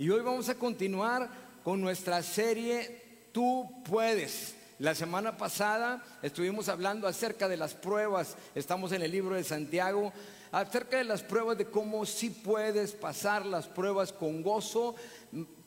Y hoy vamos a continuar con nuestra serie Tú puedes. La semana pasada estuvimos hablando acerca de las pruebas, estamos en el libro de Santiago, acerca de las pruebas de cómo sí puedes pasar las pruebas con gozo.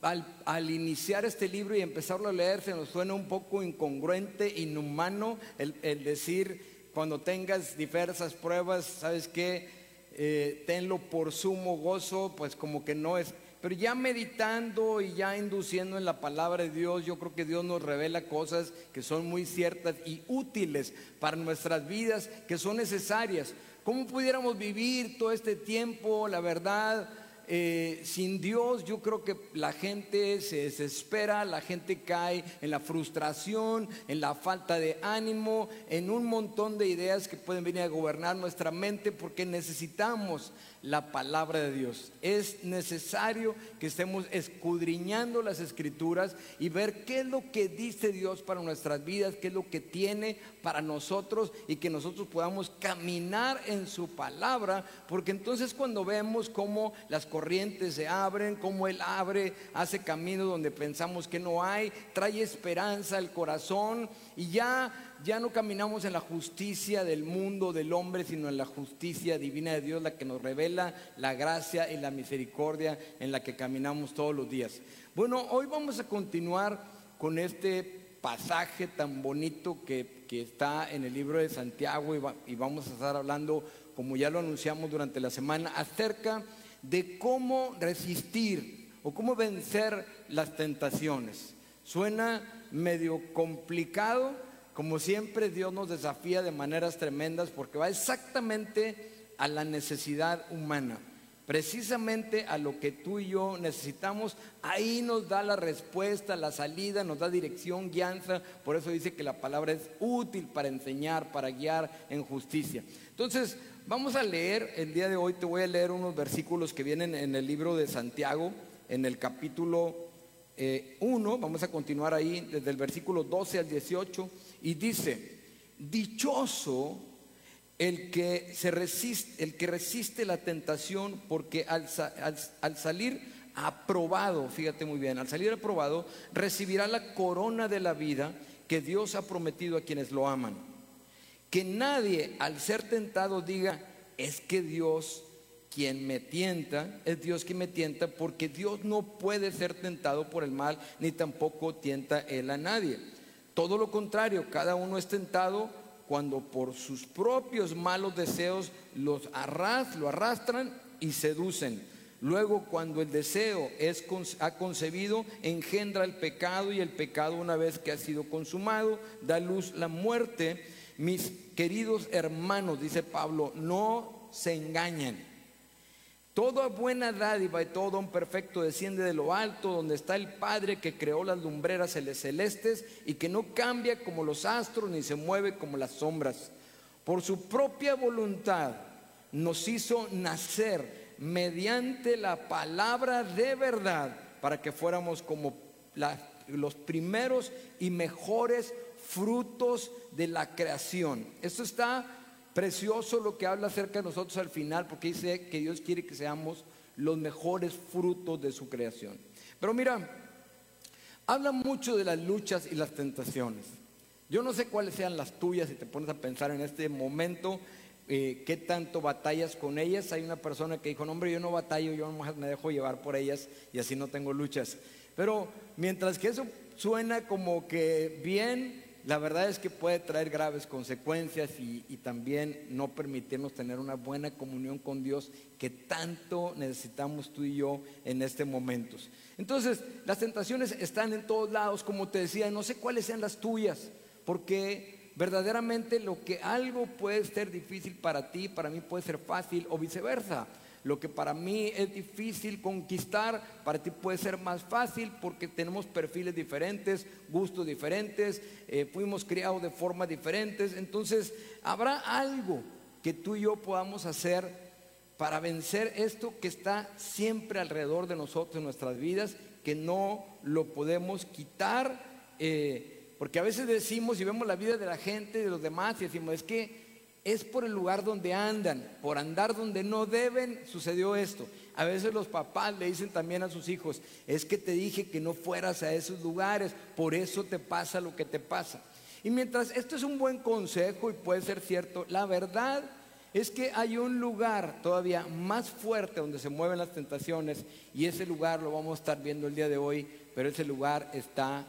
Al, iniciar este libro y empezarlo a leer se nos suena un poco incongruente, inhumano el, decir cuando tengas diversas pruebas, ¿sabes qué? Eh, tenlo por sumo gozo, pues como que no es pero ya meditando y ya induciendo en la palabra de Dios, yo creo que Dios nos revela cosas que son muy ciertas y útiles para nuestras vidas, que son necesarias. ¿Cómo pudiéramos vivir todo este tiempo, la verdad? Eh, sin Dios yo creo que la gente se desespera, la gente cae en la frustración, en la falta de ánimo, en un montón de ideas que pueden venir a gobernar nuestra mente porque necesitamos la palabra de Dios. Es necesario que estemos escudriñando las escrituras y ver qué es lo que dice Dios para nuestras vidas, qué es lo que tiene para nosotros y que nosotros podamos caminar en su palabra, porque entonces cuando vemos cómo las corrientes se abren, cómo Él abre, hace camino donde pensamos que no hay, trae esperanza al corazón y ya ya no caminamos en la justicia del mundo, del hombre, sino en la justicia divina de Dios, la que nos revela la gracia y la misericordia en la que caminamos todos los días. Bueno, hoy vamos a continuar con este pasaje tan bonito que, está en el libro de Santiago y, y vamos a estar hablando, como ya lo anunciamos durante la semana, acerca de cómo resistir o cómo vencer las tentaciones. Suena medio complicado, como siempre, Dios nos desafía de maneras tremendas porque va exactamente a la necesidad humana, precisamente a lo que tú y yo necesitamos. Ahí nos da la respuesta, la salida, nos da dirección, guianza. Por eso dice que la palabra es útil para enseñar, para guiar en justicia. Entonces, vamos a leer el día de hoy, te voy a leer unos versículos que vienen en el libro de Santiago, en el capítulo 1, eh, vamos a continuar ahí desde el versículo 12 al 18 y dice, dichoso el que, se resiste, el que resiste la tentación, porque al, al salir aprobado, fíjate muy bien, al salir aprobado, recibirá la corona de la vida que Dios ha prometido a quienes lo aman. Que nadie al ser tentado diga, es que Dios quien me tienta, es Dios quien me tienta, porque Dios no puede ser tentado por el mal, ni tampoco tienta él a nadie. Todo lo contrario, cada uno es tentado cuando por sus propios malos deseos los arras, lo arrastran y seducen. Luego, cuando el deseo es, ha concebido, engendra el pecado y el pecado una vez que ha sido consumado, da luz la muerte. Mis queridos hermanos, dice Pablo, no se engañen. Toda buena dádiva y todo un perfecto desciende de lo alto, donde está el Padre que creó las lumbreras celestes y que no cambia como los astros ni se mueve como las sombras. Por su propia voluntad nos hizo nacer mediante la palabra de verdad para que fuéramos como los primeros y mejores frutos de la creación. Esto está Precioso lo que habla acerca de nosotros al final, porque dice que Dios quiere que seamos los mejores frutos de su creación. Pero mira, habla mucho de las luchas y las tentaciones. Yo no sé cuáles sean las tuyas si te pones a pensar en este momento, eh, qué tanto batallas con ellas. Hay una persona que dijo, no, hombre, yo no batallo, yo me dejo llevar por ellas y así no tengo luchas. Pero mientras que eso suena como que bien, la verdad es que puede traer graves consecuencias y, también no permitirnos tener una buena comunión con Dios que tanto necesitamos tú y yo en este momento. Entonces, las tentaciones están en todos lados, como te decía, no sé cuáles sean las tuyas, porque verdaderamente lo que algo puede ser difícil para ti, para mí puede ser fácil o viceversa. Lo que para mí es difícil conquistar, para ti puede ser más fácil porque tenemos perfiles diferentes, gustos diferentes, eh, fuimos criados de formas diferentes. Entonces, habrá algo que tú y yo podamos hacer para vencer esto que está siempre alrededor de nosotros en nuestras vidas, que no lo podemos quitar. Eh, porque a veces decimos y vemos la vida de la gente, de los demás, y decimos, es que es por el lugar donde andan, por andar donde no deben, sucedió esto. A veces los papás le dicen también a sus hijos, es que te dije que no fueras a esos lugares, por eso te pasa lo que te pasa. Y mientras esto es un buen consejo y puede ser cierto, la verdad es que hay un lugar todavía más fuerte donde se mueven las tentaciones y ese lugar lo vamos a estar viendo el día de hoy, pero ese lugar está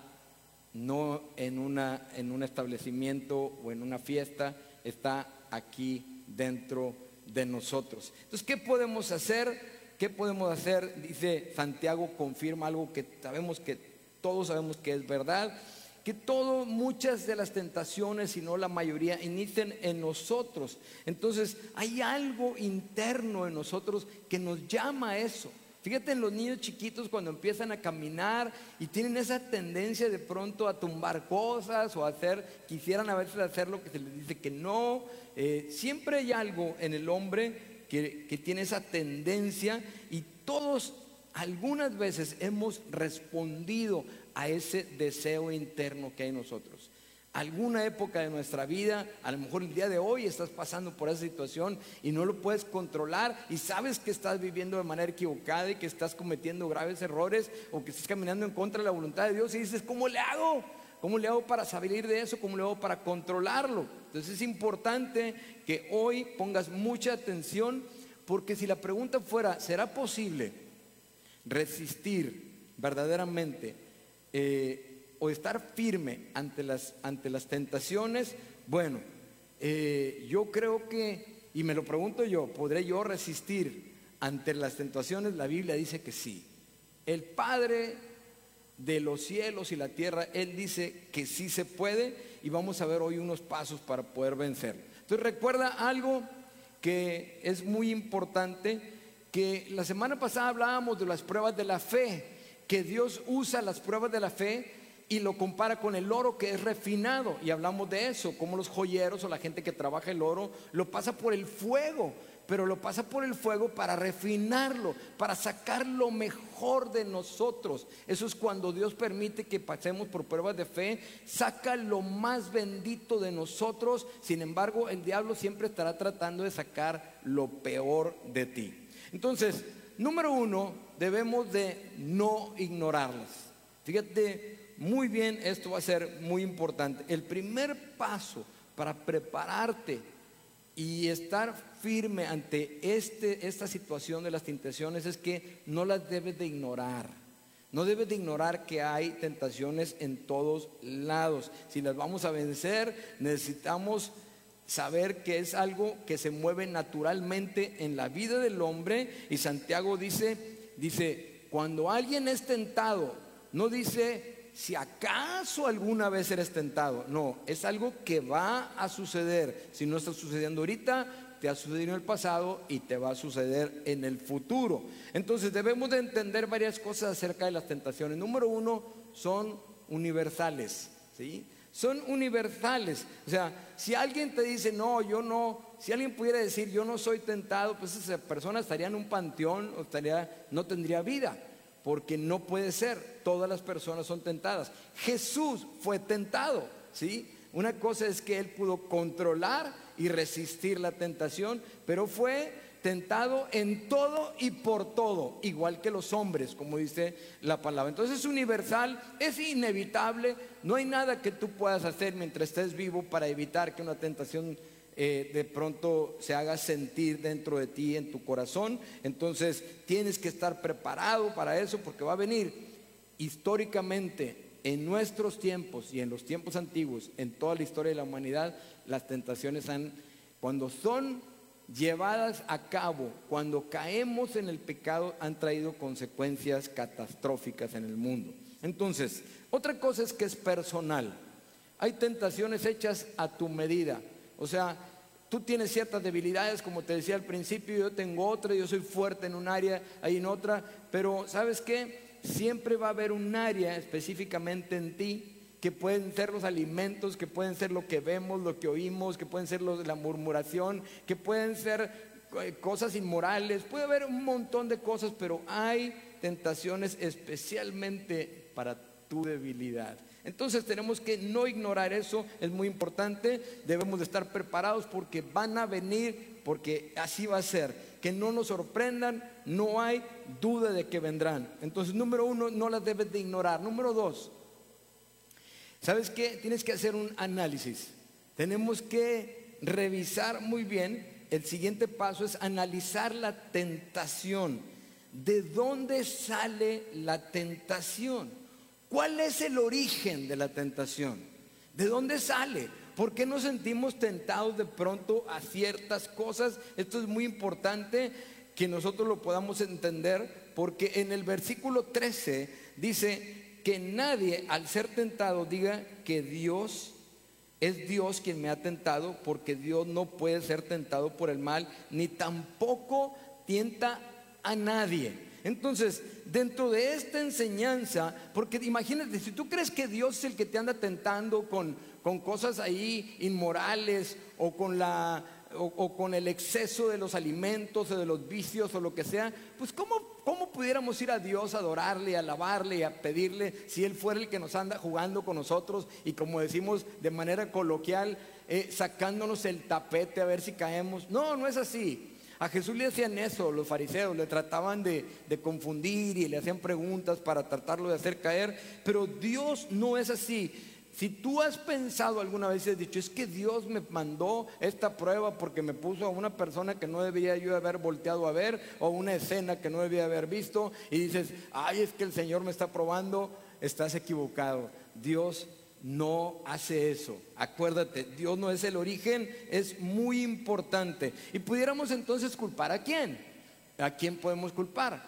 no en, una, en un establecimiento o en una fiesta, está aquí dentro de nosotros. Entonces, ¿qué podemos hacer? ¿Qué podemos hacer? Dice Santiago, confirma algo que sabemos que todos sabemos que es verdad, que todo, muchas de las tentaciones, si no la mayoría, inician en nosotros. Entonces, hay algo interno en nosotros que nos llama a eso. Fíjate en los niños chiquitos cuando empiezan a caminar y tienen esa tendencia de pronto a tumbar cosas o a hacer, quisieran a veces hacer lo que se les dice que no. Eh, siempre hay algo en el hombre que, que tiene esa tendencia y todos algunas veces hemos respondido a ese deseo interno que hay en nosotros alguna época de nuestra vida, a lo mejor el día de hoy estás pasando por esa situación y no lo puedes controlar y sabes que estás viviendo de manera equivocada y que estás cometiendo graves errores o que estás caminando en contra de la voluntad de Dios y dices, ¿cómo le hago? ¿Cómo le hago para salir de eso? ¿Cómo le hago para controlarlo? Entonces es importante que hoy pongas mucha atención porque si la pregunta fuera, ¿será posible resistir verdaderamente? Eh, o estar firme ante las, ante las tentaciones, bueno, eh, yo creo que, y me lo pregunto yo, ¿podré yo resistir ante las tentaciones? La Biblia dice que sí. El Padre de los cielos y la tierra, Él dice que sí se puede y vamos a ver hoy unos pasos para poder vencer. Entonces recuerda algo que es muy importante, que la semana pasada hablábamos de las pruebas de la fe, que Dios usa las pruebas de la fe y lo compara con el oro que es refinado. Y hablamos de eso, como los joyeros o la gente que trabaja el oro lo pasa por el fuego, pero lo pasa por el fuego para refinarlo, para sacar lo mejor de nosotros. Eso es cuando Dios permite que pasemos por pruebas de fe, saca lo más bendito de nosotros. Sin embargo, el diablo siempre estará tratando de sacar lo peor de ti. Entonces, número uno, debemos de no ignorarlas. Fíjate muy bien, esto va a ser muy importante. El primer paso para prepararte y estar firme ante este, esta situación de las tentaciones es que no las debes de ignorar. No debes de ignorar que hay tentaciones en todos lados. Si las vamos a vencer, necesitamos saber que es algo que se mueve naturalmente en la vida del hombre. Y Santiago dice, dice, cuando alguien es tentado, no dice si acaso alguna vez eres tentado. No, es algo que va a suceder. Si no está sucediendo ahorita, te ha sucedido en el pasado y te va a suceder en el futuro. Entonces debemos de entender varias cosas acerca de las tentaciones. Número uno, son universales. ¿sí? Son universales. O sea, si alguien te dice, no, yo no, si alguien pudiera decir, yo no soy tentado, pues esa persona estaría en un panteón o estaría, no tendría vida porque no puede ser, todas las personas son tentadas. Jesús fue tentado, ¿sí? Una cosa es que él pudo controlar y resistir la tentación, pero fue tentado en todo y por todo, igual que los hombres, como dice la palabra. Entonces es universal, es inevitable, no hay nada que tú puedas hacer mientras estés vivo para evitar que una tentación eh, de pronto se haga sentir dentro de ti, en tu corazón. Entonces tienes que estar preparado para eso porque va a venir históricamente en nuestros tiempos y en los tiempos antiguos, en toda la historia de la humanidad, las tentaciones han, cuando son llevadas a cabo, cuando caemos en el pecado, han traído consecuencias catastróficas en el mundo. Entonces, otra cosa es que es personal. Hay tentaciones hechas a tu medida. O sea, tú tienes ciertas debilidades, como te decía al principio, yo tengo otra, yo soy fuerte en un área, hay en otra, pero ¿sabes qué? Siempre va a haber un área específicamente en ti que pueden ser los alimentos, que pueden ser lo que vemos, lo que oímos, que pueden ser la murmuración, que pueden ser eh, cosas inmorales, puede haber un montón de cosas, pero hay tentaciones especialmente para tu debilidad. Entonces tenemos que no ignorar eso, es muy importante, debemos de estar preparados porque van a venir, porque así va a ser, que no nos sorprendan, no hay duda de que vendrán. Entonces, número uno, no las debes de ignorar. Número dos, ¿sabes qué? Tienes que hacer un análisis. Tenemos que revisar muy bien. El siguiente paso es analizar la tentación. ¿De dónde sale la tentación? ¿Cuál es el origen de la tentación? ¿De dónde sale? ¿Por qué nos sentimos tentados de pronto a ciertas cosas? Esto es muy importante que nosotros lo podamos entender porque en el versículo 13 dice que nadie al ser tentado diga que Dios es Dios quien me ha tentado porque Dios no puede ser tentado por el mal ni tampoco tienta a nadie. Entonces, dentro de esta enseñanza, porque imagínate, si tú crees que Dios es el que te anda tentando con, con cosas ahí inmorales o con la o, con el exceso de los alimentos o de los vicios o lo que sea, pues ¿cómo, ¿cómo pudiéramos ir a Dios a adorarle, a alabarle a pedirle si Él fuera el que nos anda jugando con nosotros y como decimos de manera coloquial, eh, sacándonos el tapete a ver si caemos? No, no es así. A Jesús le hacían eso, los fariseos le trataban de, confundir y le hacían preguntas para tratarlo de hacer caer, pero Dios no es así. Si tú has pensado alguna vez y has dicho, es que Dios me mandó esta prueba porque me puso a una persona que no debía yo haber volteado a ver o una escena que no debía haber visto y dices, ay, es que el Señor me está probando, estás equivocado. Dios no hace eso. Acuérdate, Dios no es el origen, es muy importante. Y pudiéramos entonces culpar a quién? ¿A quién podemos culpar?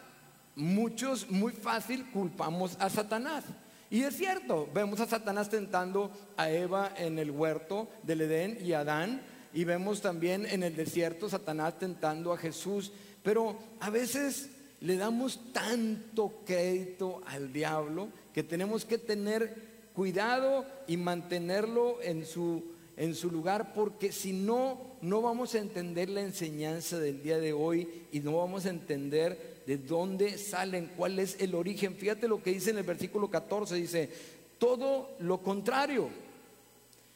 Muchos, muy fácil, culpamos a Satanás. Y es cierto, vemos a Satanás tentando a Eva en el huerto del Edén y a Adán, y vemos también en el desierto Satanás tentando a Jesús, pero a veces le damos tanto crédito al diablo que tenemos que tener cuidado y mantenerlo en su, en su lugar, porque si no, no vamos a entender la enseñanza del día de hoy y no vamos a entender de dónde salen, cuál es el origen. Fíjate lo que dice en el versículo 14, dice, todo lo contrario.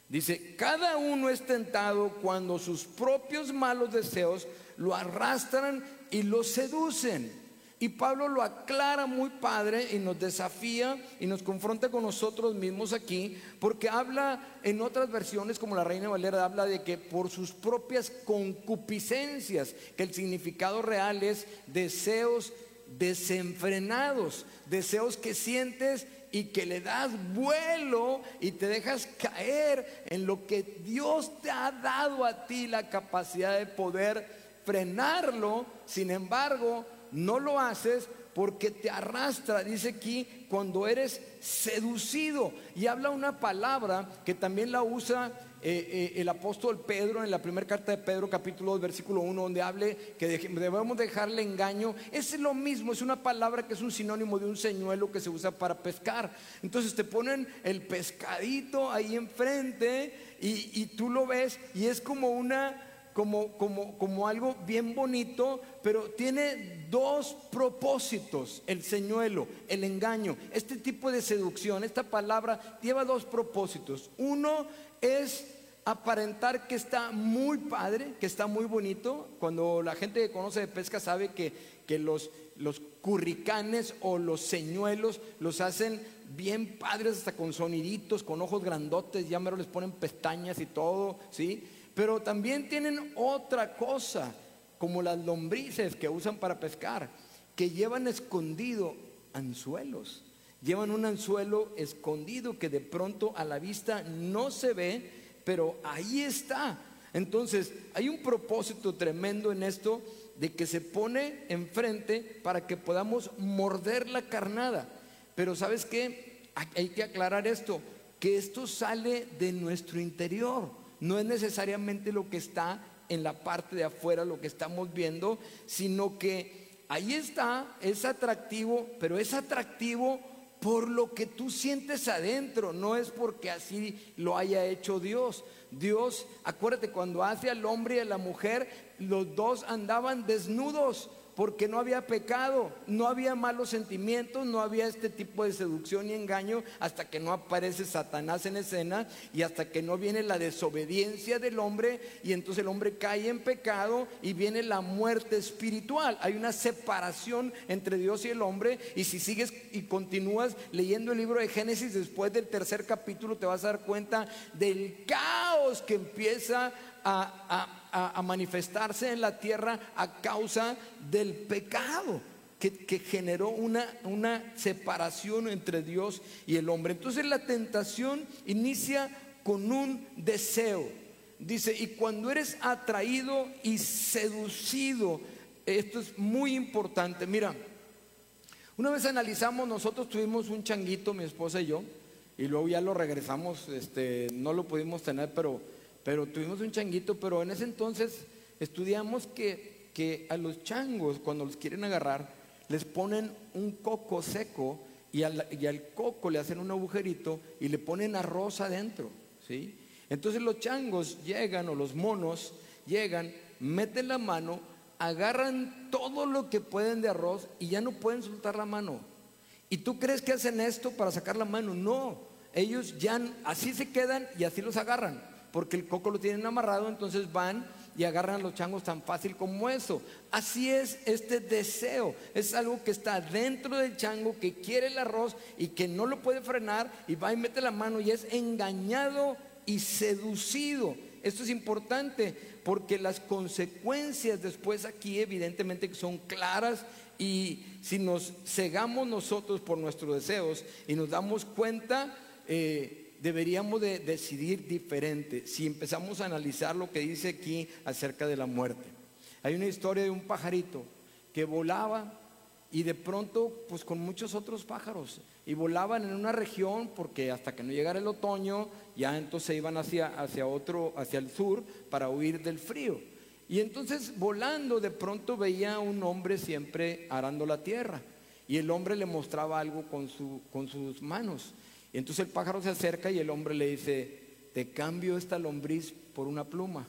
Dice, cada uno es tentado cuando sus propios malos deseos lo arrastran y lo seducen. Y Pablo lo aclara muy padre y nos desafía y nos confronta con nosotros mismos aquí, porque habla en otras versiones, como la Reina Valera, habla de que por sus propias concupiscencias, que el significado real es deseos desenfrenados, deseos que sientes y que le das vuelo y te dejas caer en lo que Dios te ha dado a ti la capacidad de poder frenarlo, sin embargo, no lo haces porque te arrastra, dice aquí, cuando eres seducido. Y habla una palabra que también la usa eh, eh, el apóstol Pedro en la primera carta de Pedro, capítulo 2, versículo 1, donde hable que debemos dejarle engaño. Es lo mismo, es una palabra que es un sinónimo de un señuelo que se usa para pescar. Entonces te ponen el pescadito ahí enfrente y, y tú lo ves y es como una como, como, como algo bien bonito, pero tiene dos propósitos, el señuelo, el engaño. Este tipo de seducción, esta palabra lleva dos propósitos. Uno es aparentar que está muy padre, que está muy bonito. Cuando la gente que conoce de pesca sabe que, que los, los curricanes o los señuelos los hacen bien padres, hasta con soniditos, con ojos grandotes, ya mero les ponen pestañas y todo, ¿sí? Pero también tienen otra cosa, como las lombrices que usan para pescar, que llevan escondido anzuelos. Llevan un anzuelo escondido que de pronto a la vista no se ve, pero ahí está. Entonces, hay un propósito tremendo en esto de que se pone enfrente para que podamos morder la carnada. Pero ¿sabes qué? Hay que aclarar esto, que esto sale de nuestro interior no es necesariamente lo que está en la parte de afuera, lo que estamos viendo, sino que ahí está, es atractivo, pero es atractivo por lo que tú sientes adentro, no es porque así lo haya hecho Dios. Dios, acuérdate, cuando hace al hombre y a la mujer, los dos andaban desnudos porque no había pecado, no había malos sentimientos, no había este tipo de seducción y engaño hasta que no aparece Satanás en escena y hasta que no viene la desobediencia del hombre y entonces el hombre cae en pecado y viene la muerte espiritual. Hay una separación entre Dios y el hombre y si sigues y continúas leyendo el libro de Génesis después del tercer capítulo te vas a dar cuenta del caos que empieza a, manifestarse en la tierra a causa del pecado. Que, generó una, una separación entre Dios y el hombre. Entonces la tentación inicia con un deseo. Dice, y cuando eres atraído y seducido, esto es muy importante. Mira, una vez analizamos, nosotros tuvimos un changuito, mi esposa y yo, y luego ya lo regresamos, este, no lo pudimos tener, pero pero tuvimos un changuito, pero en ese entonces estudiamos que, que a los changos, cuando los quieren agarrar, les ponen un coco seco y al, y al, coco le hacen un agujerito y le ponen arroz adentro, ¿sí? Entonces los changos llegan o los monos llegan, meten la mano, agarran todo lo que pueden de arroz y ya no pueden soltar la mano. ¿Y tú crees que hacen esto para sacar la mano? No, ellos ya así se quedan y así los agarran porque el coco lo tienen amarrado, entonces van y agarran los changos tan fácil como eso. Así es este deseo. Es algo que está dentro del chango, que quiere el arroz y que no lo puede frenar y va y mete la mano y es engañado y seducido. Esto es importante porque las consecuencias después aquí evidentemente son claras y si nos cegamos nosotros por nuestros deseos y nos damos cuenta, eh, deberíamos de decidir diferente si empezamos a analizar lo que dice aquí acerca de la muerte. Hay una historia de un pajarito que volaba y de pronto, pues con muchos otros pájaros, y volaban en una región porque hasta que no llegara el otoño, ya entonces iban hacia, hacia otro, hacia el sur para huir del frío. Y entonces volando de pronto veía a un hombre siempre arando la tierra y el hombre le mostraba algo con, su, con sus manos. Y entonces el pájaro se acerca y el hombre le dice, te cambio esta lombriz por una pluma.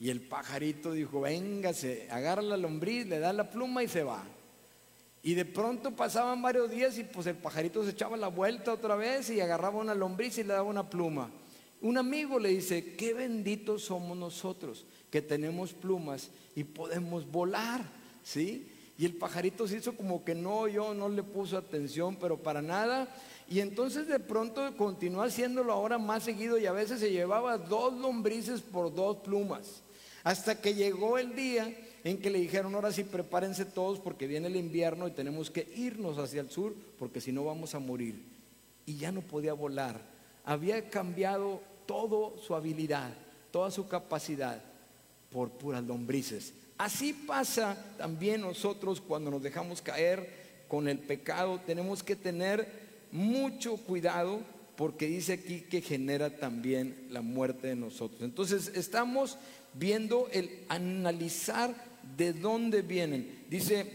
Y el pajarito dijo, véngase, agarra la lombriz, le da la pluma y se va. Y de pronto pasaban varios días y pues el pajarito se echaba la vuelta otra vez y agarraba una lombriz y le daba una pluma. Un amigo le dice, qué benditos somos nosotros que tenemos plumas y podemos volar, ¿sí? Y el pajarito se hizo como que no, yo no le puso atención, pero para nada. Y entonces de pronto continuó haciéndolo ahora más seguido y a veces se llevaba dos lombrices por dos plumas. Hasta que llegó el día en que le dijeron, ahora sí, prepárense todos porque viene el invierno y tenemos que irnos hacia el sur porque si no vamos a morir. Y ya no podía volar. Había cambiado toda su habilidad, toda su capacidad por puras lombrices. Así pasa también nosotros cuando nos dejamos caer con el pecado. Tenemos que tener mucho cuidado porque dice aquí que genera también la muerte de nosotros. Entonces estamos viendo el analizar de dónde vienen. Dice,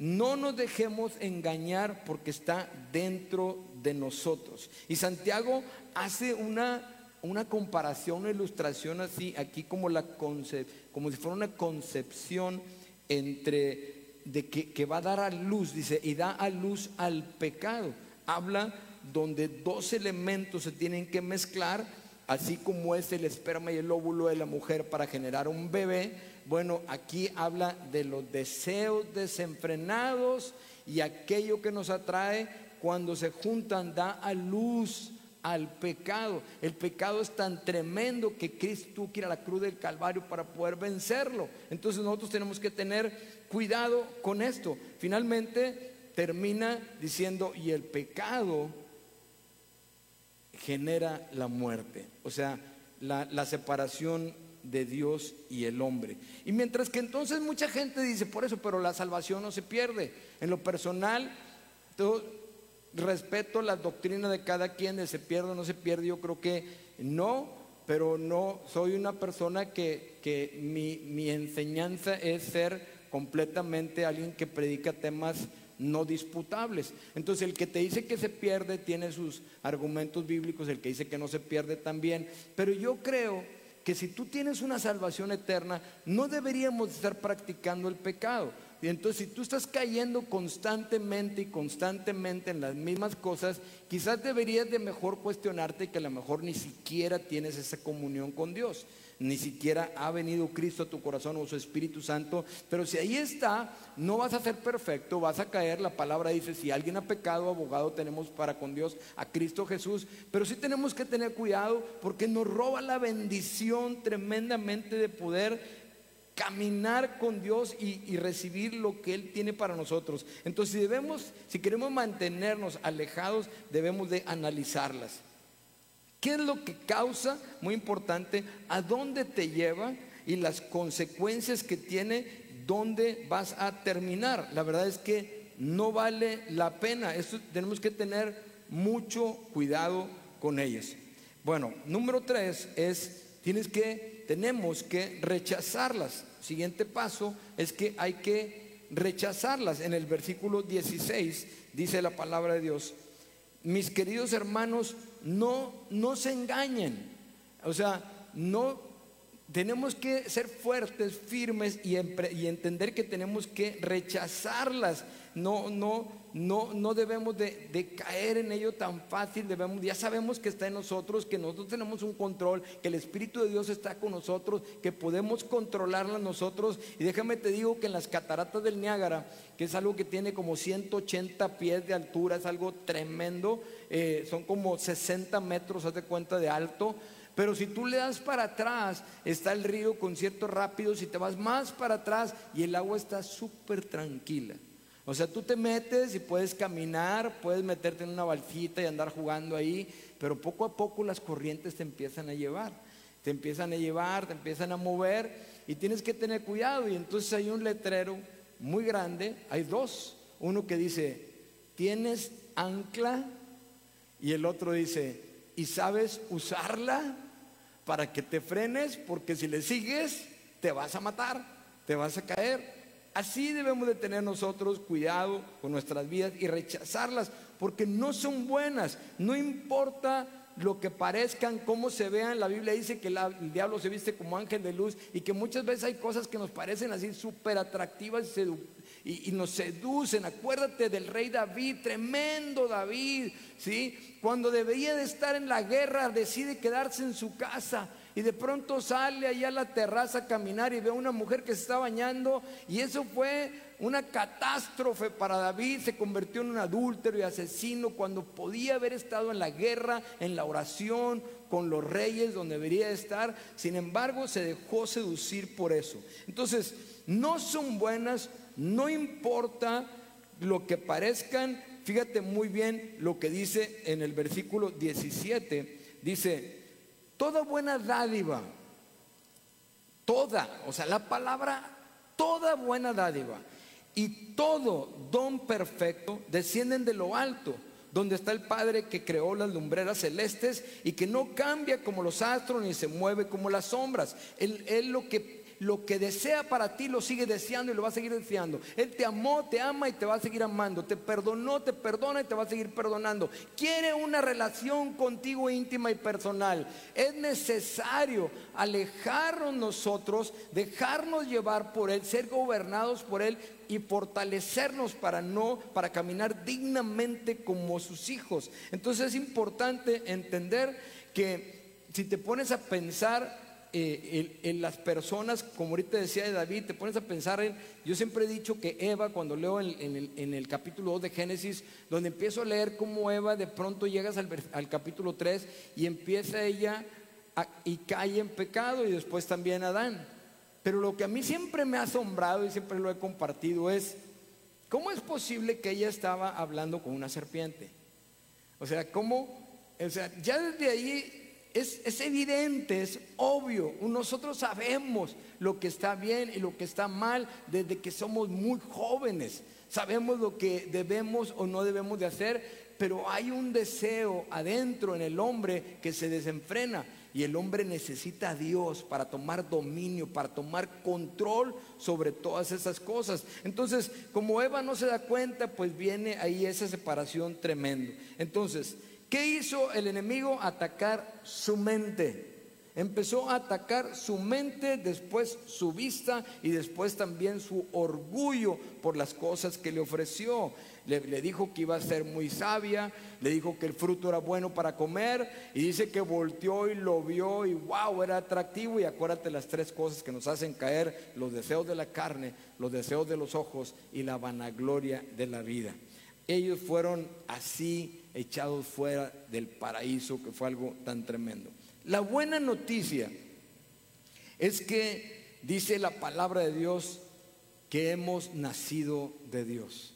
no nos dejemos engañar porque está dentro de nosotros. Y Santiago hace una, una comparación, una ilustración así, aquí como, la como si fuera una concepción entre de que, que va a dar a luz, dice, y da a luz al pecado habla donde dos elementos se tienen que mezclar, así como es el esperma y el óvulo de la mujer para generar un bebé. Bueno, aquí habla de los deseos desenfrenados y aquello que nos atrae cuando se juntan da a luz al pecado. El pecado es tan tremendo que Cristo tuvo que ir a la cruz del Calvario para poder vencerlo. Entonces nosotros tenemos que tener cuidado con esto. Finalmente, termina diciendo, y el pecado genera la muerte, o sea, la, separación de Dios y el hombre. Y mientras que entonces mucha gente dice, por eso, pero la salvación no se pierde. En lo personal, todo, respeto la doctrina de cada quien de se pierde o no se pierde, yo creo que no, pero no soy una persona que, mi enseñanza es ser completamente alguien que predica temas no disputables. Entonces el que te dice que se pierde tiene sus argumentos bíblicos, el que dice que no se pierde también. Pero yo creo que si tú tienes una salvación eterna, no deberíamos estar practicando el pecado, Y entonces, si tú estás cayendo constantemente y constantemente en las mismas cosas, quizás deberías de mejor cuestionarte que a lo mejor ni siquiera tienes esa comunión con Dios ni siquiera ha venido Cristo a tu corazón o su Espíritu Santo, pero si ahí está, no vas a ser perfecto, vas a caer, la palabra dice, si alguien ha pecado, abogado tenemos para con Dios a Cristo Jesús, pero sí tenemos que tener cuidado porque nos roba la bendición tremendamente de poder caminar con Dios y, y, recibir lo que Él tiene para nosotros. Entonces, si debemos, si queremos mantenernos alejados, debemos de analizarlas. ¿Qué es lo que causa? Muy importante, ¿a dónde te lleva? Y las consecuencias que tiene, ¿dónde vas a terminar? La verdad es que no vale la pena. Esto tenemos que tener mucho cuidado con ellas. Bueno, número tres es, tienes que, tenemos que rechazarlas. Siguiente paso es que hay que rechazarlas. En el versículo 16 dice la palabra de Dios, mis queridos hermanos, no, no se engañen. O sea, no tenemos que ser fuertes, firmes y, y, entender que tenemos que rechazarlas. No, no, no, no debemos de, caer en ello tan fácil. Debemos, ya sabemos que está en nosotros, que nosotros tenemos un control, que el Espíritu de Dios está con nosotros, que podemos controlarla nosotros. Y déjame te digo que en las cataratas del Niágara, que es algo que tiene como 180 pies de altura, es algo tremendo, eh, son como 60 metros, haz de cuenta, de alto. Pero si tú le das para atrás, está el río con cierto rápido, si te vas más para atrás y el agua está súper tranquila. O sea, tú te metes y puedes caminar, puedes meterte en una balsita y andar jugando ahí, pero poco a poco las corrientes te empiezan a llevar, te empiezan a llevar, te empiezan a mover y tienes que tener cuidado. Y entonces hay un letrero muy grande, hay dos, uno que dice, ¿tienes ancla? Y el otro dice, ¿y sabes usarla? para que te frenes, porque si le sigues, te vas a matar, te vas a caer. Así debemos de tener nosotros cuidado con nuestras vidas y rechazarlas, porque no son buenas, no importa lo que parezcan, cómo se vean. La Biblia dice que el diablo se viste como ángel de luz y que muchas veces hay cosas que nos parecen así súper atractivas y, y, nos seducen. Acuérdate del rey David, tremendo David, ¿sí? Cuando debería de estar en la guerra, decide quedarse en su casa. Y de pronto sale allá a la terraza a caminar y ve a una mujer que se está bañando. Y eso fue una catástrofe para David. Se convirtió en un adúltero y asesino cuando podía haber estado en la guerra, en la oración, con los reyes donde debería estar. Sin embargo, se dejó seducir por eso. Entonces, no son buenas, no importa lo que parezcan Fíjate muy bien lo que dice en el versículo 17. Dice, toda buena dádiva, toda, o sea, la palabra, toda buena dádiva y todo don perfecto descienden de lo alto, donde está el Padre que creó las lumbreras celestes y que no cambia como los astros ni se mueve como las sombras. Él, él lo que lo que desea para ti lo sigue deseando y lo va a seguir deseando. Él te amó, te ama y te va a seguir amando. Te perdonó, te perdona y te va a seguir perdonando. Quiere una relación contigo íntima y personal. Es necesario alejarnos nosotros, dejarnos llevar por Él, ser gobernados por Él y fortalecernos para no, para caminar dignamente como sus hijos. Entonces es importante entender que si te pones a pensar eh, en, las personas, como ahorita decía de David, te pones a pensar en, yo siempre he dicho que Eva, cuando leo en, el, capítulo 2 de Génesis, donde empiezo a leer cómo Eva de pronto llegas al, capítulo 3 y empieza ella y cae en pecado y después también Adán. Pero lo que a mí siempre me ha asombrado y siempre lo he compartido es, ¿cómo es posible que ella estaba hablando con una serpiente? O sea, ¿cómo? O sea, ya desde ahí es, evidente, es obvio. Nosotros sabemos lo que está bien y lo que está mal desde que somos muy jóvenes. Sabemos lo que debemos o no debemos de hacer, pero hay un deseo adentro en el hombre que se desenfrena. Y el hombre necesita a Dios para tomar dominio, para tomar control sobre todas esas cosas. Entonces, como Eva no se da cuenta, pues viene ahí esa separación tremenda. Entonces, ¿Qué hizo el enemigo? Atacar su mente. Empezó a atacar su mente, después su vista y después también su orgullo por las cosas que le ofreció. Le, dijo que iba a ser muy sabia, le dijo que el fruto era bueno para comer y dice que volteó y lo vio y wow, era atractivo y acuérdate las tres cosas que nos hacen caer, los deseos de la carne, los deseos de los ojos y la vanagloria de la vida. Ellos fueron así echados fuera del paraíso, que fue algo tan tremendo. La buena noticia es que dice la palabra de Dios que hemos nacido de Dios.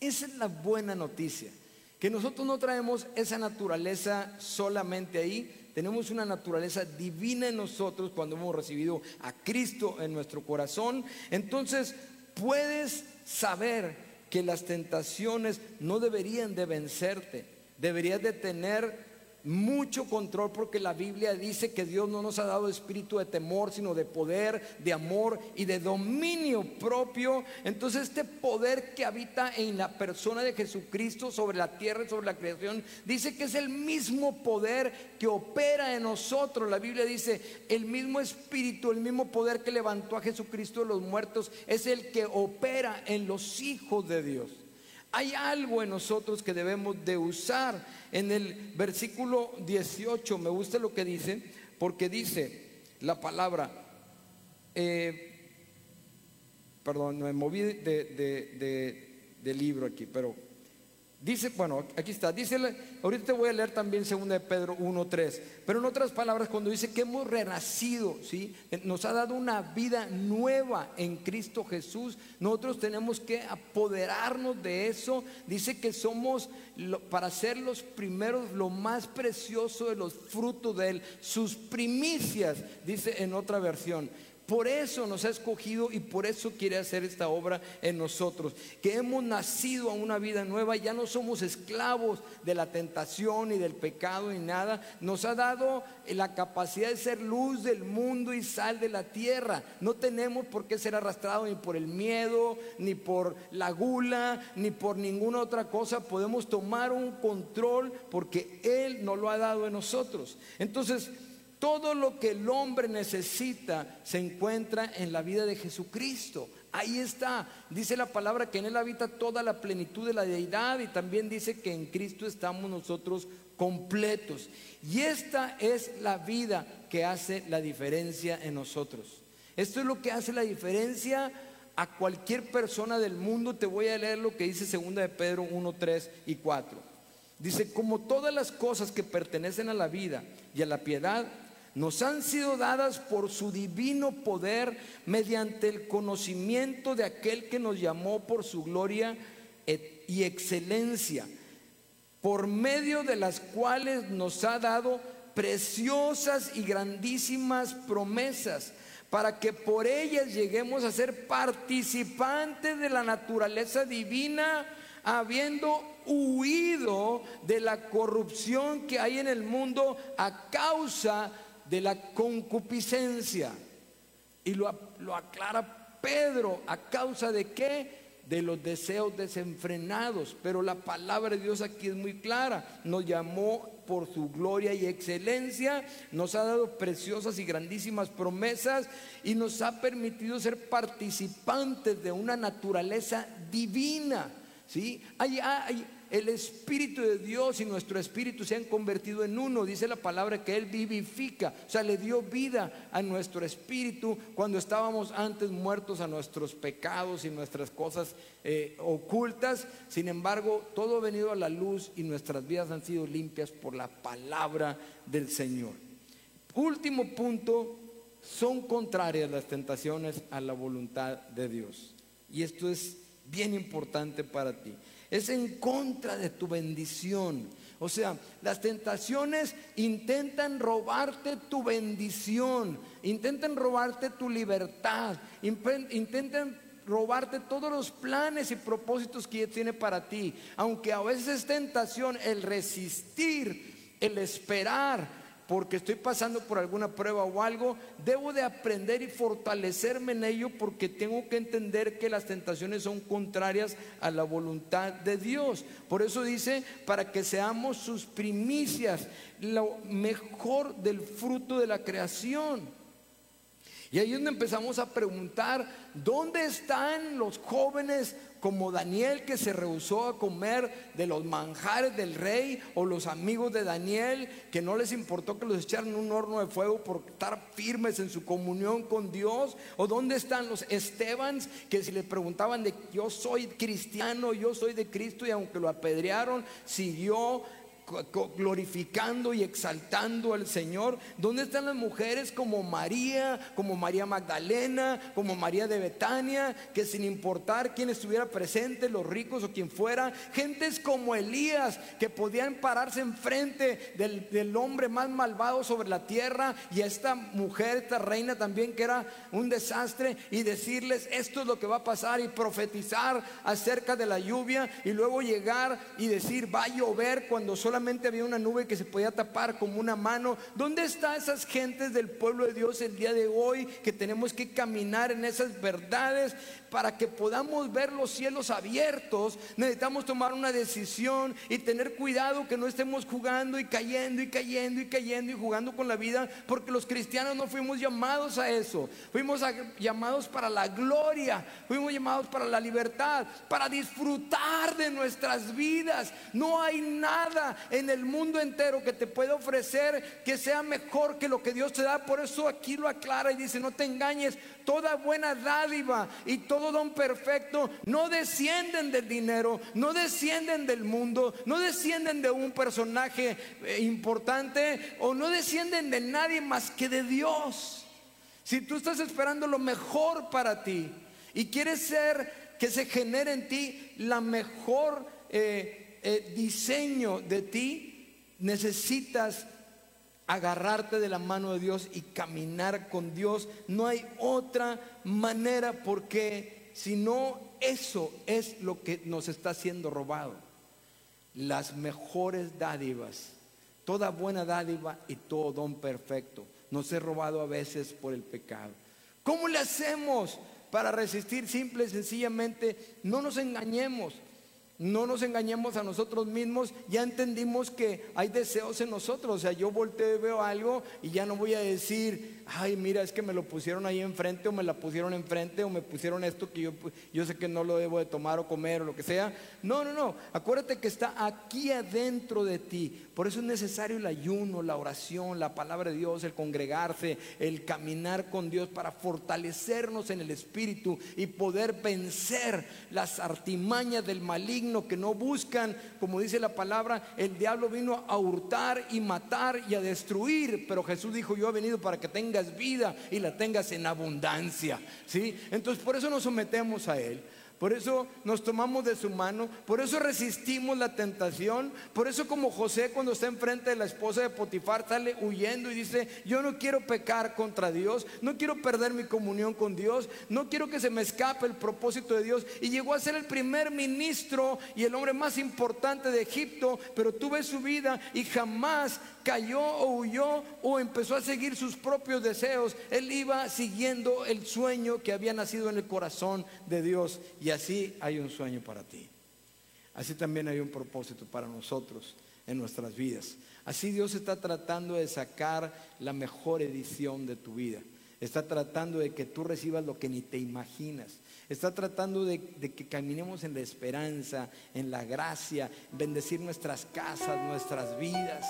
Esa es la buena noticia, que nosotros no traemos esa naturaleza solamente ahí, tenemos una naturaleza divina en nosotros cuando hemos recibido a Cristo en nuestro corazón. Entonces puedes saber que las tentaciones no deberían de vencerte, deberías de tener mucho control porque la Biblia dice que Dios no nos ha dado espíritu de temor, sino de poder, de amor y de dominio propio. Entonces este poder que habita en la persona de Jesucristo sobre la tierra y sobre la creación, dice que es el mismo poder que opera en nosotros. La Biblia dice, el mismo espíritu, el mismo poder que levantó a Jesucristo de los muertos, es el que opera en los hijos de Dios. Hay algo en nosotros que debemos de usar. En el versículo 18 me gusta lo que dice, porque dice la palabra, eh, perdón, me moví de, de libro aquí, pero Dice, bueno, aquí está, dice, ahorita te voy a leer también 2 de Pedro 1.3, pero en otras palabras, cuando dice que hemos renacido, ¿sí? nos ha dado una vida nueva en Cristo Jesús, nosotros tenemos que apoderarnos de eso, dice que somos, para ser los primeros, lo más precioso de los frutos de Él, sus primicias, dice en otra versión. Por eso nos ha escogido y por eso quiere hacer esta obra en nosotros. Que hemos nacido a una vida nueva, ya no somos esclavos de la tentación y del pecado ni nada. Nos ha dado la capacidad de ser luz del mundo y sal de la tierra. No tenemos por qué ser arrastrados ni por el miedo, ni por la gula, ni por ninguna otra cosa. Podemos tomar un control porque Él nos lo ha dado en nosotros. Entonces, todo lo que el hombre necesita se encuentra en la vida de Jesucristo. Ahí está. Dice la palabra que en Él habita toda la plenitud de la deidad y también dice que en Cristo estamos nosotros completos. Y esta es la vida que hace la diferencia en nosotros. Esto es lo que hace la diferencia a cualquier persona del mundo. Te voy a leer lo que dice 2 de Pedro 1, 3 y 4. Dice, como todas las cosas que pertenecen a la vida y a la piedad, nos han sido dadas por su divino poder mediante el conocimiento de aquel que nos llamó por su gloria y excelencia, por medio de las cuales nos ha dado preciosas y grandísimas promesas, para que por ellas lleguemos a ser participantes de la naturaleza divina, habiendo huido de la corrupción que hay en el mundo a causa de la concupiscencia. Y lo, aclara Pedro, ¿a causa de qué? De los deseos desenfrenados. Pero la palabra de Dios aquí es muy clara. Nos llamó por su gloria y excelencia, nos ha dado preciosas y grandísimas promesas y nos ha permitido ser participantes de una naturaleza divina. ¿sí? hay el Espíritu de Dios y nuestro Espíritu se han convertido en uno. Dice la palabra que Él vivifica, o sea, le dio vida a nuestro Espíritu cuando estábamos antes muertos a nuestros pecados y nuestras cosas eh, ocultas. Sin embargo, todo ha venido a la luz y nuestras vidas han sido limpias por la palabra del Señor. Último punto, son contrarias las tentaciones a la voluntad de Dios. Y esto es bien importante para ti es en contra de tu bendición. O sea, las tentaciones intentan robarte tu bendición, intentan robarte tu libertad, intentan robarte todos los planes y propósitos que tiene para ti. Aunque a veces es tentación el resistir, el esperar, porque estoy pasando por alguna prueba o algo, debo de aprender y fortalecerme en ello porque tengo que entender que las tentaciones son contrarias a la voluntad de Dios. Por eso dice, para que seamos sus primicias, lo mejor del fruto de la creación. Y ahí es donde empezamos a preguntar, ¿dónde están los jóvenes como Daniel que se rehusó a comer de los manjares del rey o los amigos de Daniel que no les importó que los echaran en un horno de fuego por estar firmes en su comunión con Dios? ¿O dónde están los Estebans que si le preguntaban de yo soy cristiano, yo soy de Cristo y aunque lo apedrearon, siguió glorificando y exaltando al Señor? ¿Dónde están las mujeres como María, como María Magdalena, como María de Betania, que sin importar quién estuviera presente, los ricos o quien fuera, gentes como Elías, que podían pararse enfrente del, del hombre más malvado sobre la tierra y a esta mujer, esta reina también que era un desastre y decirles esto es lo que va a pasar y profetizar acerca de la lluvia y luego llegar y decir va a llover cuando solamente había una nube que se podía tapar como una mano. ¿Dónde están esas gentes del pueblo de Dios el día de hoy que tenemos que caminar en esas verdades para que podamos ver los cielos abiertos? Necesitamos tomar una decisión y tener cuidado que no estemos jugando y cayendo y cayendo y cayendo y jugando con la vida, porque los cristianos no fuimos llamados a eso. Fuimos llamados para la gloria, fuimos llamados para la libertad, para disfrutar de nuestras vidas. No hay nada en el mundo entero que te puede ofrecer que sea mejor que lo que Dios te da. Por eso aquí lo aclara y dice, no te engañes, toda buena dádiva y todo don perfecto no descienden del dinero, no descienden del mundo, no descienden de un personaje eh, importante o no descienden de nadie más que de Dios. Si tú estás esperando lo mejor para ti y quieres ser que se genere en ti la mejor eh, eh, diseño de ti, necesitas agarrarte de la mano de Dios y caminar con Dios. No hay otra manera porque si no, eso es lo que nos está siendo robado. Las mejores dádivas, toda buena dádiva y todo don perfecto, nos es robado a veces por el pecado. ¿Cómo le hacemos para resistir? Simple y sencillamente, no nos engañemos. No nos engañemos a nosotros mismos, ya entendimos que hay deseos en nosotros, o sea, yo volteo y veo algo y ya no voy a decir, ay, mira, es que me lo pusieron ahí enfrente o me la pusieron enfrente o me pusieron esto que yo, yo sé que no lo debo de tomar o comer o lo que sea. No, no, no, acuérdate que está aquí adentro de ti. Por eso es necesario el ayuno, la oración, la palabra de Dios, el congregarse, el caminar con Dios para fortalecernos en el Espíritu y poder vencer las artimañas del maligno que no buscan, como dice la palabra, el diablo vino a hurtar y matar y a destruir, pero Jesús dijo, yo he venido para que vida y la tengas en abundancia, ¿sí? Entonces por eso nos sometemos a él. Por eso nos tomamos de su mano, por eso resistimos la tentación, por eso como José cuando está enfrente de la esposa de Potifar sale huyendo y dice, yo no quiero pecar contra Dios, no quiero perder mi comunión con Dios, no quiero que se me escape el propósito de Dios. Y llegó a ser el primer ministro y el hombre más importante de Egipto, pero tuve su vida y jamás cayó o huyó o empezó a seguir sus propios deseos. Él iba siguiendo el sueño que había nacido en el corazón de Dios. Y así hay un sueño para ti. Así también hay un propósito para nosotros en nuestras vidas. Así Dios está tratando de sacar la mejor edición de tu vida. Está tratando de que tú recibas lo que ni te imaginas. Está tratando de, de, que caminemos en la esperanza, en la gracia, bendecir nuestras casas, nuestras vidas.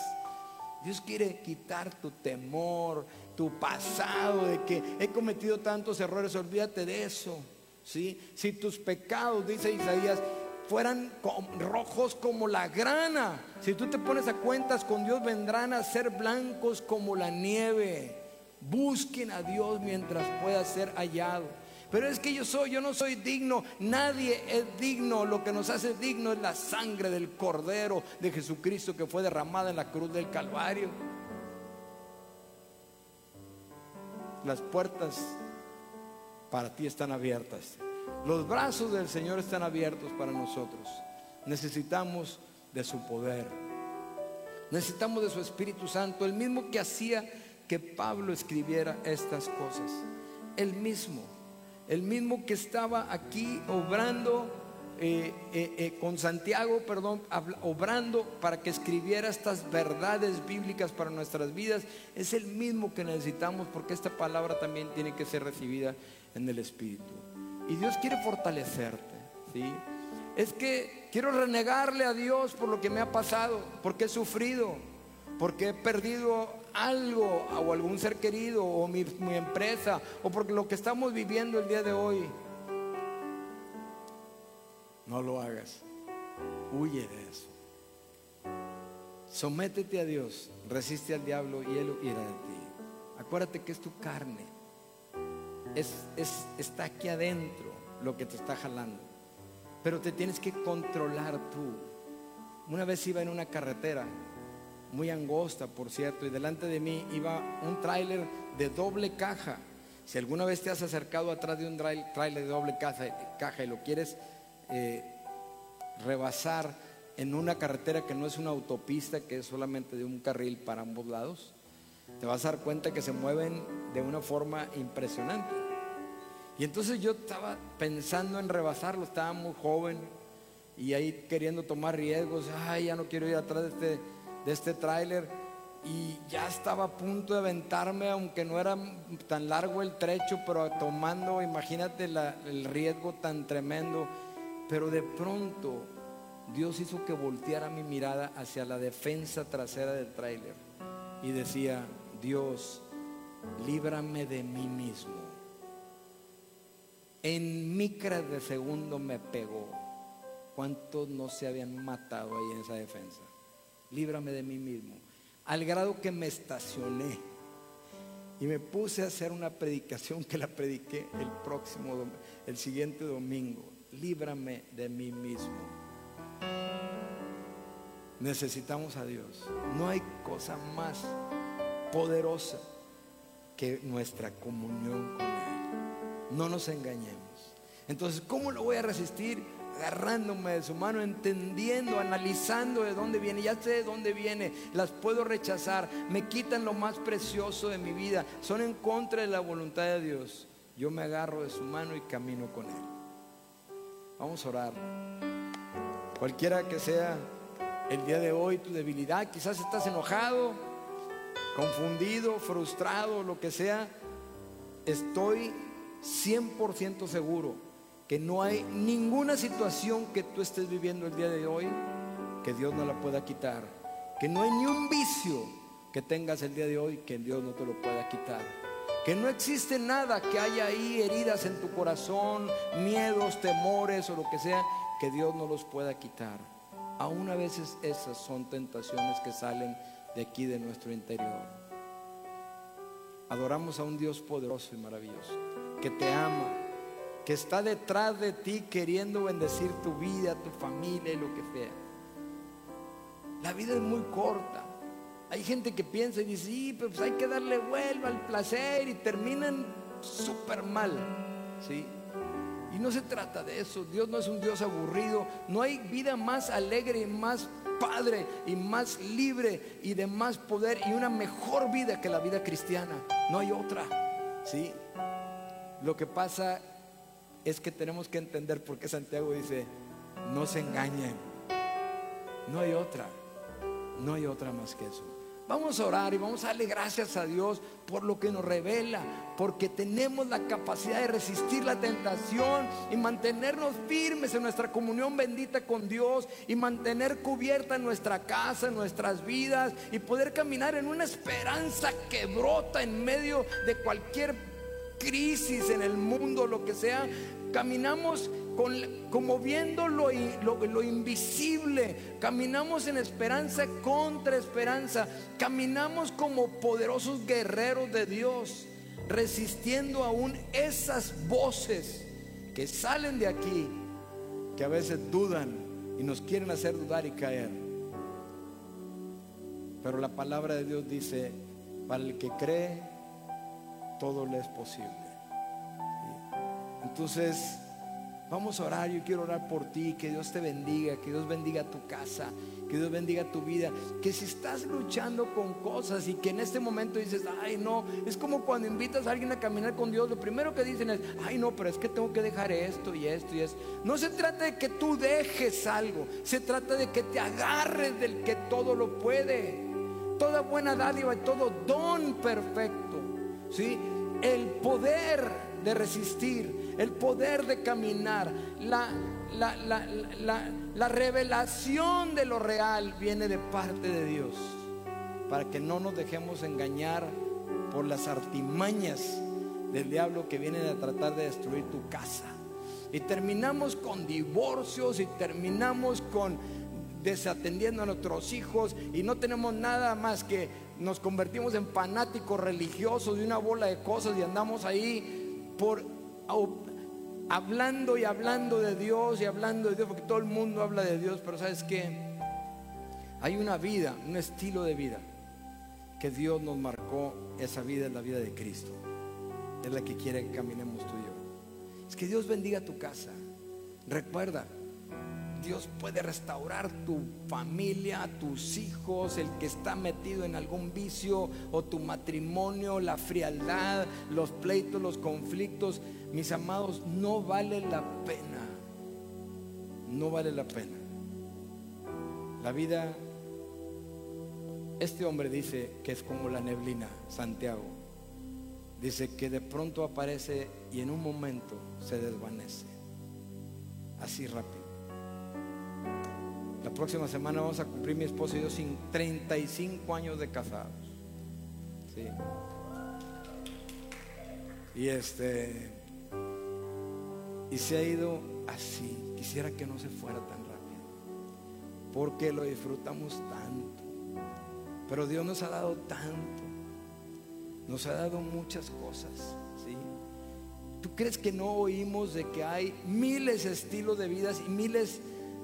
Dios quiere quitar tu temor, tu pasado, de que he cometido tantos errores, olvídate de eso. ¿sí? Si tus pecados, dice Isaías, fueran rojos como la grana, si tú te pones a cuentas con Dios, vendrán a ser blancos como la nieve. Busquen a Dios mientras pueda ser hallado. Pero es que yo soy, yo no soy digno, nadie es digno. Lo que nos hace digno es la sangre del Cordero de Jesucristo que fue derramada en la cruz del Calvario. Las puertas para ti están abiertas. Los brazos del Señor están abiertos para nosotros. Necesitamos de su poder. Necesitamos de su Espíritu Santo, el mismo que hacía que Pablo escribiera estas cosas. El mismo, el mismo que estaba aquí obrando eh, eh, eh, con Santiago, perdón, obrando para que escribiera estas verdades bíblicas para nuestras vidas, es el mismo que necesitamos porque esta palabra también tiene que ser recibida en el Espíritu. Y Dios quiere fortalecerte, ¿sí? Es que quiero renegarle a Dios por lo que me ha pasado, porque he sufrido, porque he perdido algo o algún ser querido o mi, empresa o porque lo que estamos viviendo el día de hoy. No lo hagas. Huye de eso. Sométete a Dios, resiste al diablo y él huirá de ti. Acuérdate que es tu carne. Es, está aquí adentro lo que te está jalando. Pero te tienes que controlar tú. Una vez iba en una carretera, muy angosta, por cierto, y delante de mí iba un tráiler de doble caja. Si alguna vez te has acercado atrás de un tráiler de doble caja, y lo quieres eh, rebasar en una carretera que no es una autopista, que es solamente de un carril para ambos lados, te vas a dar cuenta que se mueven de una forma impresionante. Y entonces yo estaba pensando en rebasarlo, estaba muy joven y ahí queriendo tomar riesgos, ay, ya no quiero ir atrás de este, de este tráiler y ya estaba a punto de aventarme, aunque no era tan largo el trecho, pero tomando, imagínate el riesgo tan tremendo. Pero de pronto Dios hizo que volteara mi mirada hacia la defensa trasera del tráiler y decía, Dios, líbrame de mí mismo. En micras de segundo me pegó. ¿Cuántos no se habían matado ahí en esa defensa? Líbrame de mí mismo. Al grado que me estacioné y me puse a hacer una predicación que la prediqué el próximo, el siguiente domingo líbrame de mí mismo. Necesitamos a Dios. No hay cosa más poderosa que nuestra comunión con Él. No nos engañemos. Entonces, ¿cómo lo voy a resistir? Agarrándome de su mano, entendiendo, analizando de dónde viene. Ya sé de dónde viene. Las puedo rechazar. Me quitan lo más precioso de mi vida. Son en contra de la voluntad de Dios. Yo me agarro de su mano y camino con Él. Vamos a orar. Cualquiera que sea el día de hoy tu debilidad, quizás estás enojado, confundido, frustrado, lo que sea, estoy 100% seguro que no hay ninguna situación que tú estés viviendo el día de hoy que Dios no la pueda quitar. Que no hay ni un vicio que tengas el día de hoy que Dios no te lo pueda quitar que no existe nada que haya ahí heridas en tu corazón, miedos, temores o lo que sea, que Dios no los pueda quitar. Aún a veces esas son tentaciones que salen de aquí de nuestro interior. Adoramos a un Dios poderoso y maravilloso, que te ama, que está detrás de ti queriendo bendecir tu vida, tu familia y lo que sea. La vida es muy corta. Hay gente que piensa y dice, sí, pues hay que darle vuelva al placer y terminan súper mal. ¿sí? Y no se trata de eso. Dios no es un Dios aburrido. No hay vida más alegre y más padre y más libre y de más poder y una mejor vida que la vida cristiana. No hay otra. ¿sí? Lo que pasa es que tenemos que entender por qué Santiago dice, no se engañen. No hay otra. No hay otra más que eso. Vamos a orar y vamos a darle gracias a Dios por lo que nos revela, porque tenemos la capacidad de resistir la tentación y mantenernos firmes en nuestra comunión bendita con Dios y mantener cubierta nuestra casa, nuestras vidas y poder caminar en una esperanza que brota en medio de cualquier crisis en el mundo, lo que sea. Caminamos como viendo lo, lo, invisible, caminamos en esperanza contra esperanza, caminamos como poderosos guerreros de Dios, resistiendo aún esas voces que salen de aquí, que a veces dudan y nos quieren hacer dudar y caer. Pero la palabra de Dios dice, para el que cree, todo le es posible. Entonces, Vamos a orar, yo quiero orar por ti, que Dios te bendiga, que Dios bendiga tu casa, que Dios bendiga tu vida, que si estás luchando con cosas y que en este momento dices, ay no, es como cuando invitas a alguien a caminar con Dios, lo primero que dicen es, ay no, pero es que tengo que dejar esto y esto y esto. No se trata de que tú dejes algo, se trata de que te agarres del que todo lo puede. Toda buena dádiva y todo don perfecto, ¿sí? El poder de resistir, el poder de caminar, la, la, revelación de lo real viene de parte de Dios, para que no nos dejemos engañar por las artimañas del diablo que vienen a tratar de destruir tu casa. Y terminamos con divorcios y terminamos con desatendiendo a nuestros hijos y no tenemos nada más que nos convertimos en fanáticos religiosos de una bola de cosas y andamos ahí por hablando y hablando de Dios y hablando de Dios, porque todo el mundo habla de Dios, pero sabes que hay una vida, un estilo de vida que Dios nos marcó, esa vida es la vida de Cristo, es la que quiere que caminemos tú y yo. Es que Dios bendiga tu casa. Recuerda, Dios puede restaurar tu familia, tus hijos, el que está metido en algún vicio o tu matrimonio, la frialdad, los pleitos, los conflictos. Mis amados, no vale la pena. No vale la pena. La vida, este hombre dice que es como la neblina, Santiago. Dice que de pronto aparece y en un momento se desvanece. Así rápido. La próxima semana vamos a cumplir mi esposo y yo sin 35 años de casados. Sí. Y este y se ha ido así. Quisiera que no se fuera tan rápido. Porque lo disfrutamos tanto. Pero Dios nos ha dado tanto. Nos ha dado muchas cosas, ¿sí? ¿Tú crees que no oímos de que hay miles de estilos de vidas y miles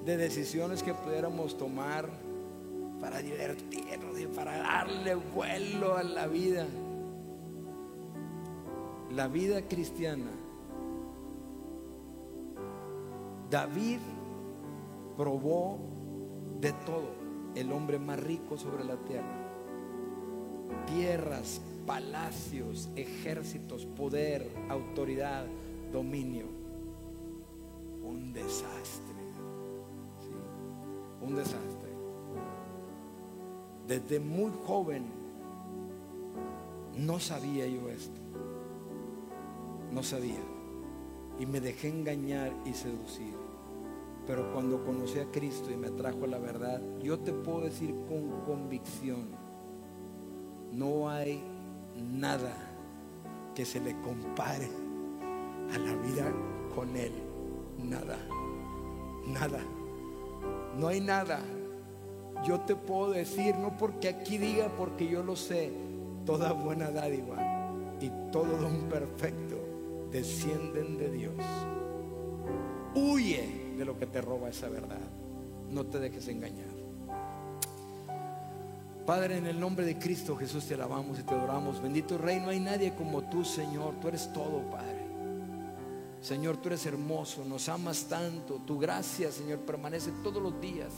de decisiones que pudiéramos tomar para divertirnos y para darle vuelo a la vida. La vida cristiana. David probó de todo, el hombre más rico sobre la tierra. Tierras, palacios, ejércitos, poder, autoridad, dominio. Un desastre un desastre. Desde muy joven no sabía yo esto. No sabía. Y me dejé engañar y seducir. Pero cuando conocí a Cristo y me trajo la verdad, yo te puedo decir con convicción, no hay nada que se le compare a la vida con Él. Nada. Nada. No hay nada. Yo te puedo decir, no porque aquí diga, porque yo lo sé, toda buena dádiva y todo don perfecto descienden de Dios. Huye de lo que te roba esa verdad. No te dejes engañar. Padre, en el nombre de Cristo Jesús te alabamos y te adoramos. Bendito Rey, no hay nadie como tú, Señor. Tú eres todo, Padre. Señor, tú eres hermoso, nos amas tanto. Tu gracia, Señor, permanece todos los días.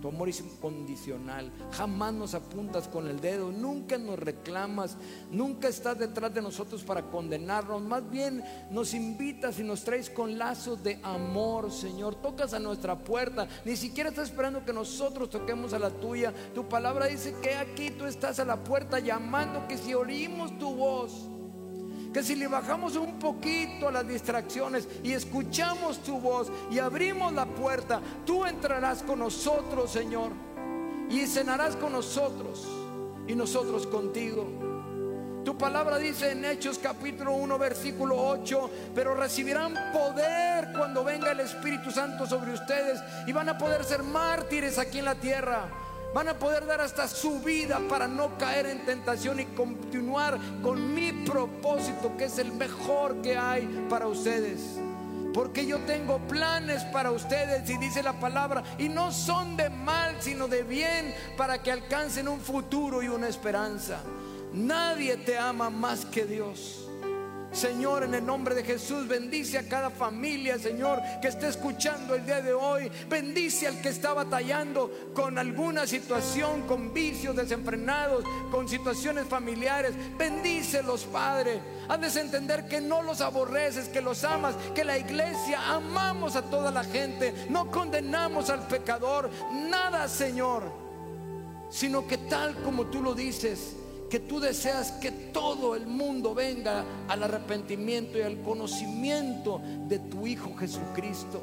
Tu amor es incondicional. Jamás nos apuntas con el dedo, nunca nos reclamas, nunca estás detrás de nosotros para condenarnos. Más bien nos invitas y nos traes con lazos de amor, Señor. Tocas a nuestra puerta, ni siquiera estás esperando que nosotros toquemos a la tuya. Tu palabra dice que aquí tú estás a la puerta llamando, que si oímos tu voz que si le bajamos un poquito a las distracciones y escuchamos tu voz y abrimos la puerta, tú entrarás con nosotros, Señor, y cenarás con nosotros y nosotros contigo. Tu palabra dice en Hechos capítulo 1 versículo 8, pero recibirán poder cuando venga el Espíritu Santo sobre ustedes y van a poder ser mártires aquí en la tierra Van a poder dar hasta su vida para no caer en tentación y continuar con mi propósito, que es el mejor que hay para ustedes. Porque yo tengo planes para ustedes y dice la palabra, y no son de mal, sino de bien, para que alcancen un futuro y una esperanza. Nadie te ama más que Dios. Señor, en el nombre de Jesús, bendice a cada familia, Señor, que esté escuchando el día de hoy. Bendice al que está batallando con alguna situación, con vicios desenfrenados, con situaciones familiares. Bendícelos, Padre. Hazles entender que no los aborreces, que los amas, que la iglesia amamos a toda la gente. No condenamos al pecador. Nada, Señor. Sino que tal como tú lo dices, que tú deseas que todo el mundo venga al arrepentimiento y al conocimiento de tu Hijo Jesucristo.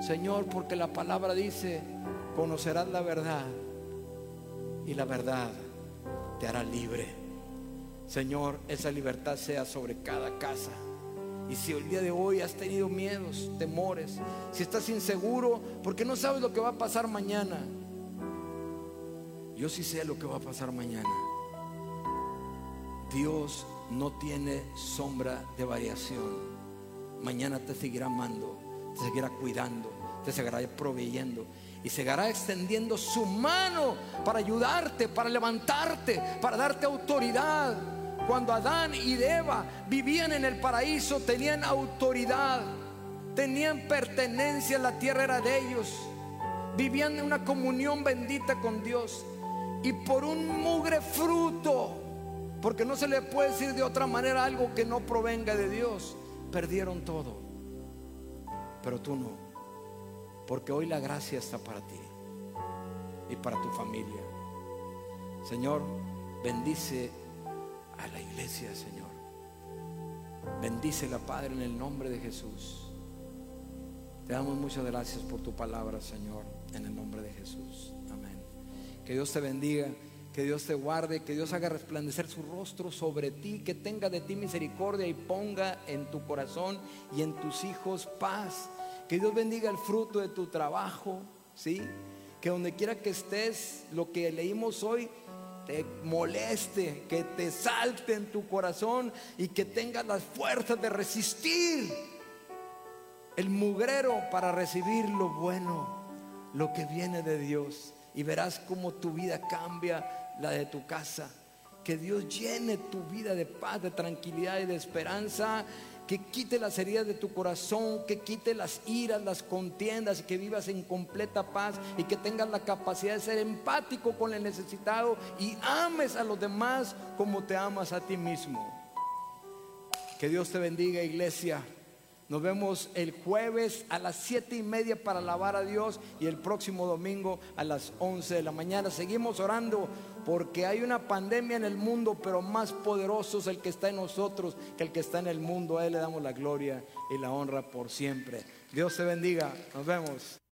Señor, porque la palabra dice, conocerás la verdad y la verdad te hará libre. Señor, esa libertad sea sobre cada casa. Y si el día de hoy has tenido miedos, temores, si estás inseguro porque no sabes lo que va a pasar mañana, yo sí sé lo que va a pasar mañana. Dios no tiene sombra de variación. Mañana te seguirá amando, te seguirá cuidando, te seguirá proveyendo y seguirá extendiendo su mano para ayudarte, para levantarte, para darte autoridad. Cuando Adán y Eva vivían en el paraíso, tenían autoridad, tenían pertenencia, la tierra era de ellos, vivían en una comunión bendita con Dios y por un mugre fruto, porque no se le puede decir de otra manera algo que no provenga de Dios, perdieron todo. Pero tú no, porque hoy la gracia está para ti y para tu familia. Señor, bendice a la iglesia, Señor. Bendícela, Padre, en el nombre de Jesús. Te damos muchas gracias por tu palabra, Señor, en el nombre de Jesús. Amén. Que Dios te bendiga, que Dios te guarde, que Dios haga resplandecer su rostro sobre ti, que tenga de ti misericordia y ponga en tu corazón y en tus hijos paz. Que Dios bendiga el fruto de tu trabajo, ¿sí? Que donde quiera que estés, lo que leímos hoy, te moleste, que te salte en tu corazón y que tengas las fuerzas de resistir el mugrero para recibir lo bueno, lo que viene de Dios. Y verás cómo tu vida cambia la de tu casa. Que Dios llene tu vida de paz, de tranquilidad y de esperanza que quite las heridas de tu corazón, que quite las iras, las contiendas y que vivas en completa paz y que tengas la capacidad de ser empático con el necesitado y ames a los demás como te amas a ti mismo. Que Dios te bendiga, iglesia. Nos vemos el jueves a las siete y media para alabar a Dios y el próximo domingo a las 11 de la mañana. Seguimos orando porque hay una pandemia en el mundo, pero más poderoso es el que está en nosotros que el que está en el mundo. A Él le damos la gloria y la honra por siempre. Dios te bendiga. Nos vemos.